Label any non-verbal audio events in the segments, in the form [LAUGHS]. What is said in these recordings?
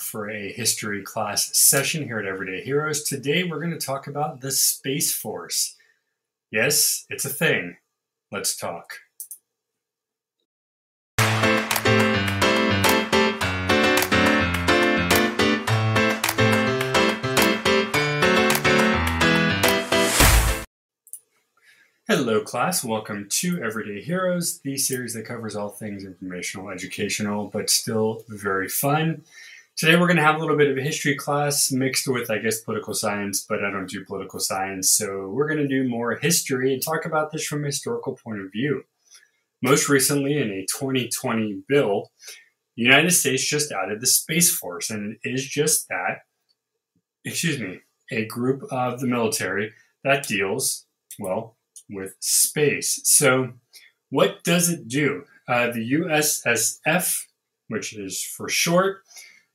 for a history class session here at Everyday Heroes. Today we're going to talk about the Space Force. Yes, it's a thing. Let's talk. Hello, class. Welcome to Everyday Heroes, the series that covers all things informational, educational, but still very fun. Today, we're going to have a little bit of a history class mixed with, I guess, political science, but I don't do political science. So, we're going to do more history and talk about this from a historical point of view. Most recently, in a 2020 bill, the United States just added the Space Force, and it is just that, excuse me, a group of the military that deals, well, with space. So, what does it do? Uh, the USSF, which is for short,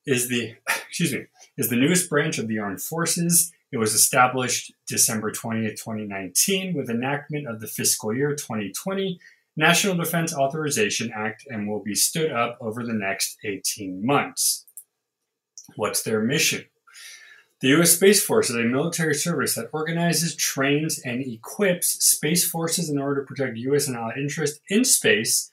is the [LAUGHS] excuse me is the newest branch of the armed forces. It was established December 20th, 2019, with enactment of the fiscal year 2020 National Defense Authorization Act and will be stood up over the next 18 months. What's their mission? The U.S. Space Force is a military service that organizes, trains, and equips space forces in order to protect U.S. and allied interests in space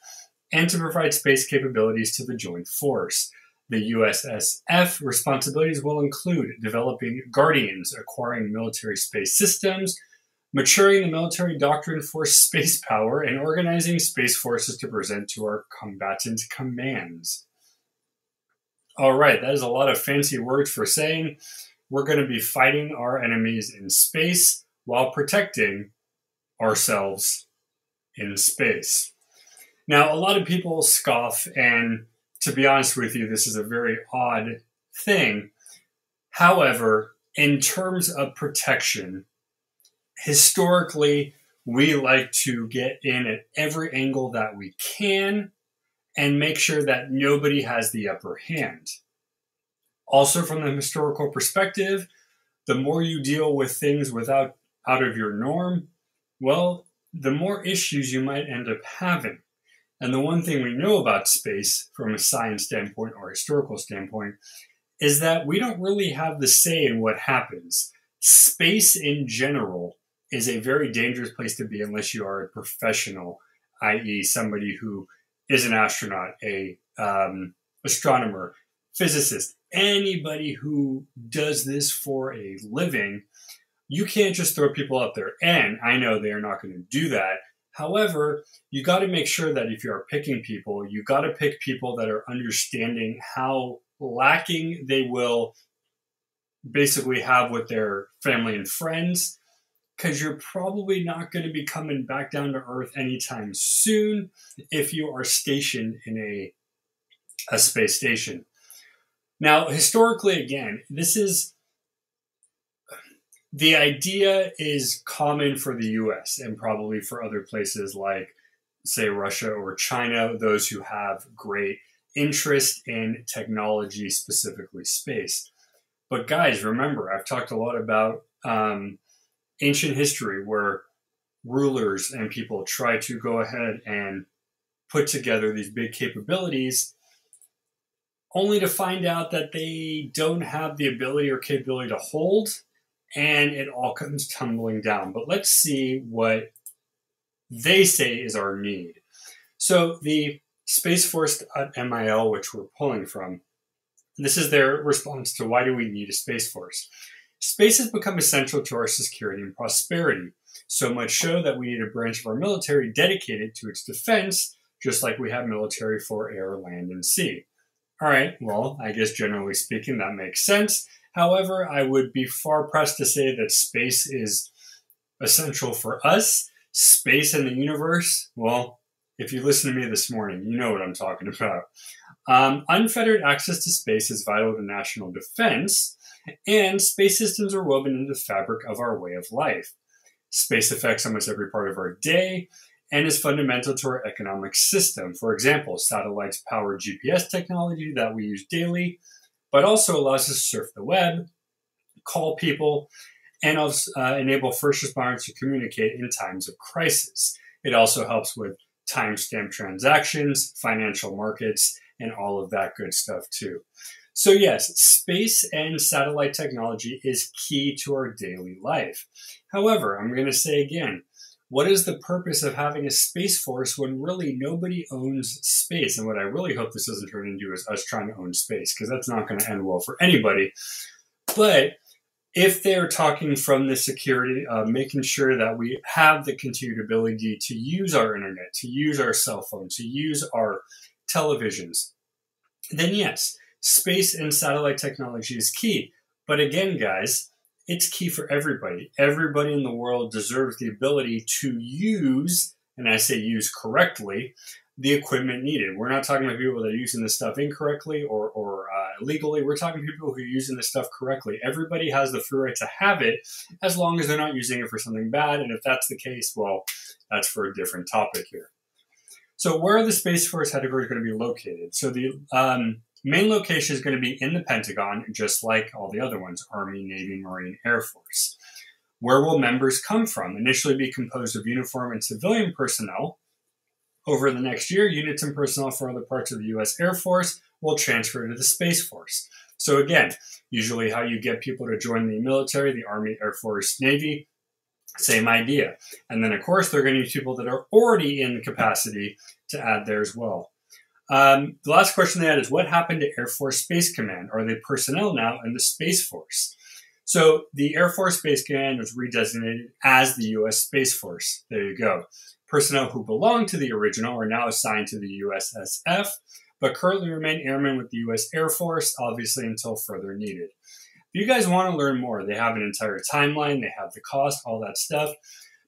and to provide space capabilities to the joint force. The USSF responsibilities will include developing Guardians, acquiring military space systems, maturing the military doctrine for space power, and organizing space forces to present to our combatant commands. All right, that is a lot of fancy words for saying we're going to be fighting our enemies in space while protecting ourselves in space. Now, a lot of people scoff, and to be honest with you, this is a very odd thing. However, in terms of protection, historically, we like to get in at every angle that we can and make sure that nobody has the upper hand. Also, from the historical perspective, the more you deal with things without out of your norm, well, the more issues you might end up having. And the one thing we know about space from a science standpoint or historical standpoint is that we don't really have the say in what happens. Space in general is a very dangerous place to be unless you are a professional, i.e., somebody who is an astronaut, a um, astronomer, physicist, anybody who does this for a living, you can't just throw people up there. And I know they are not going to do that. However, you got to make sure that if you are picking people, you got to pick people that are understanding how lacking they will basically have with their family and friends because you're probably not going to be coming back down to earth anytime soon if you are stationed in a a space station. Now, historically, again, this is the idea is common for the US and probably for other places like, say, Russia or China, those who have great interest in technology, specifically space. But, guys, remember, I've talked a lot about um, ancient history where rulers and people try to go ahead and put together these big capabilities only to find out that they don't have the ability or capability to hold, and it all comes tumbling down. But let's see what they say is our need. So the Space Force MIL, which we're pulling from, this is their response to why do we need a Space Force? Space has become essential to our security and prosperity, so much so that we need a branch of our military dedicated to its defense, just like we have military for air, land, and sea. All right, well, I guess generally speaking, that makes sense. However, I would be far pressed to say that space is essential for us. Space and the universe, well, if you listen to me this morning, you know what I'm talking about. Um, unfettered access to space is vital to national defense, and space systems are woven into the fabric of our way of life. Space affects almost every part of our day, and is fundamental to our economic system. For example, satellites power GPS technology that we use daily, but also allows us to surf the web, call people, and uh, enable first responders to communicate in times of crisis. It also helps with timestamp transactions, financial markets, and all of that good stuff too. So, yes, space and satellite technology is key to our daily life. However, I'm going to say again, what is the purpose of having a space force when really nobody owns space? And what I really hope this doesn't turn into is us trying to own space, because that's not going to end well for anybody. But if they're talking from the security, uh, making sure that we have the continued ability to use our internet, to use our cell phone, to use our televisions, then yes, space and satellite technology is key. But again, guys, it's key for everybody. Everybody in the world deserves the ability to use, and I say use correctly, the equipment needed. We're not talking about people that are using this stuff incorrectly or, or uh, illegally. We're talking people who are using this stuff correctly. Everybody has the free right to have it as long as they're not using it for something bad. And if that's the case, well, that's for a different topic here. So, where are the Space Force headquarters going to be located? So, the um, main location is going to be in the Pentagon, just like all the other ones Army, Navy, Marine, Air Force. Where will members come from? Initially be composed of uniform and civilian personnel over the next year, units and personnel for other parts of the U.S. Air Force will transfer to the Space Force. So, again, usually how you get people to join the military, the Army, Air Force, Navy, same idea. And then, of course, they're going to use people that are already in capacity to add there as well. Um, the last question they had is what happened to Air Force Space Command? Are they personnel now in the Space Force? So the Air Force Space Command was redesignated as the U.S. Space Force. There you go. Personnel who belonged to the original are now assigned to the USSF, but currently remain airmen with the U.S. Air Force, obviously until further needed. If you guys want to learn more, they have an entire timeline, they have the cost, all that stuff.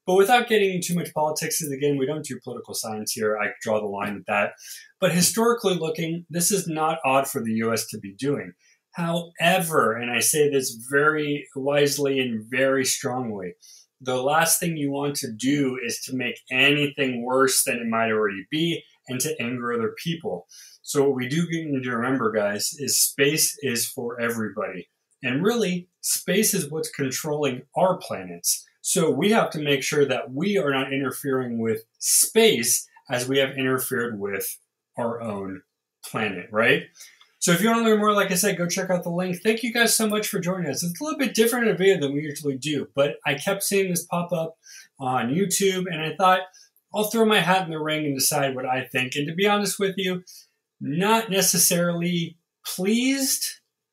But without getting too much politics, again, we don't do political science here. I draw the line at that. But historically looking, this is not odd for the U.S. to be doing. However, and I say this very wisely and very strongly, the last thing you want to do is to make anything worse than it might already be and to anger other people. So, what we do need to remember, guys, is space is for everybody. And really, space is what's controlling our planets. So, we have to make sure that we are not interfering with space as we have interfered with our own planet, right? So if you want to learn more, like I said, go check out the link. Thank you guys so much for joining us. It's a little bit different in a video than we usually do, but I kept seeing this pop up on YouTube and I thought I'll throw my hat in the ring and decide what I think. And to be honest with you, not necessarily pleased,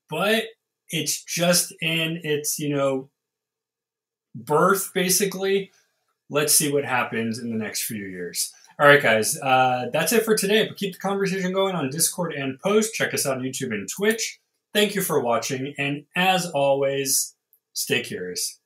but it's just in its, you know, birth basically. Let's see what happens in the next few years. All right, guys, uh, that's it for today. But keep the conversation going on Discord and Post. Check us out on YouTube and Twitch. Thank you for watching, and as always, stay curious.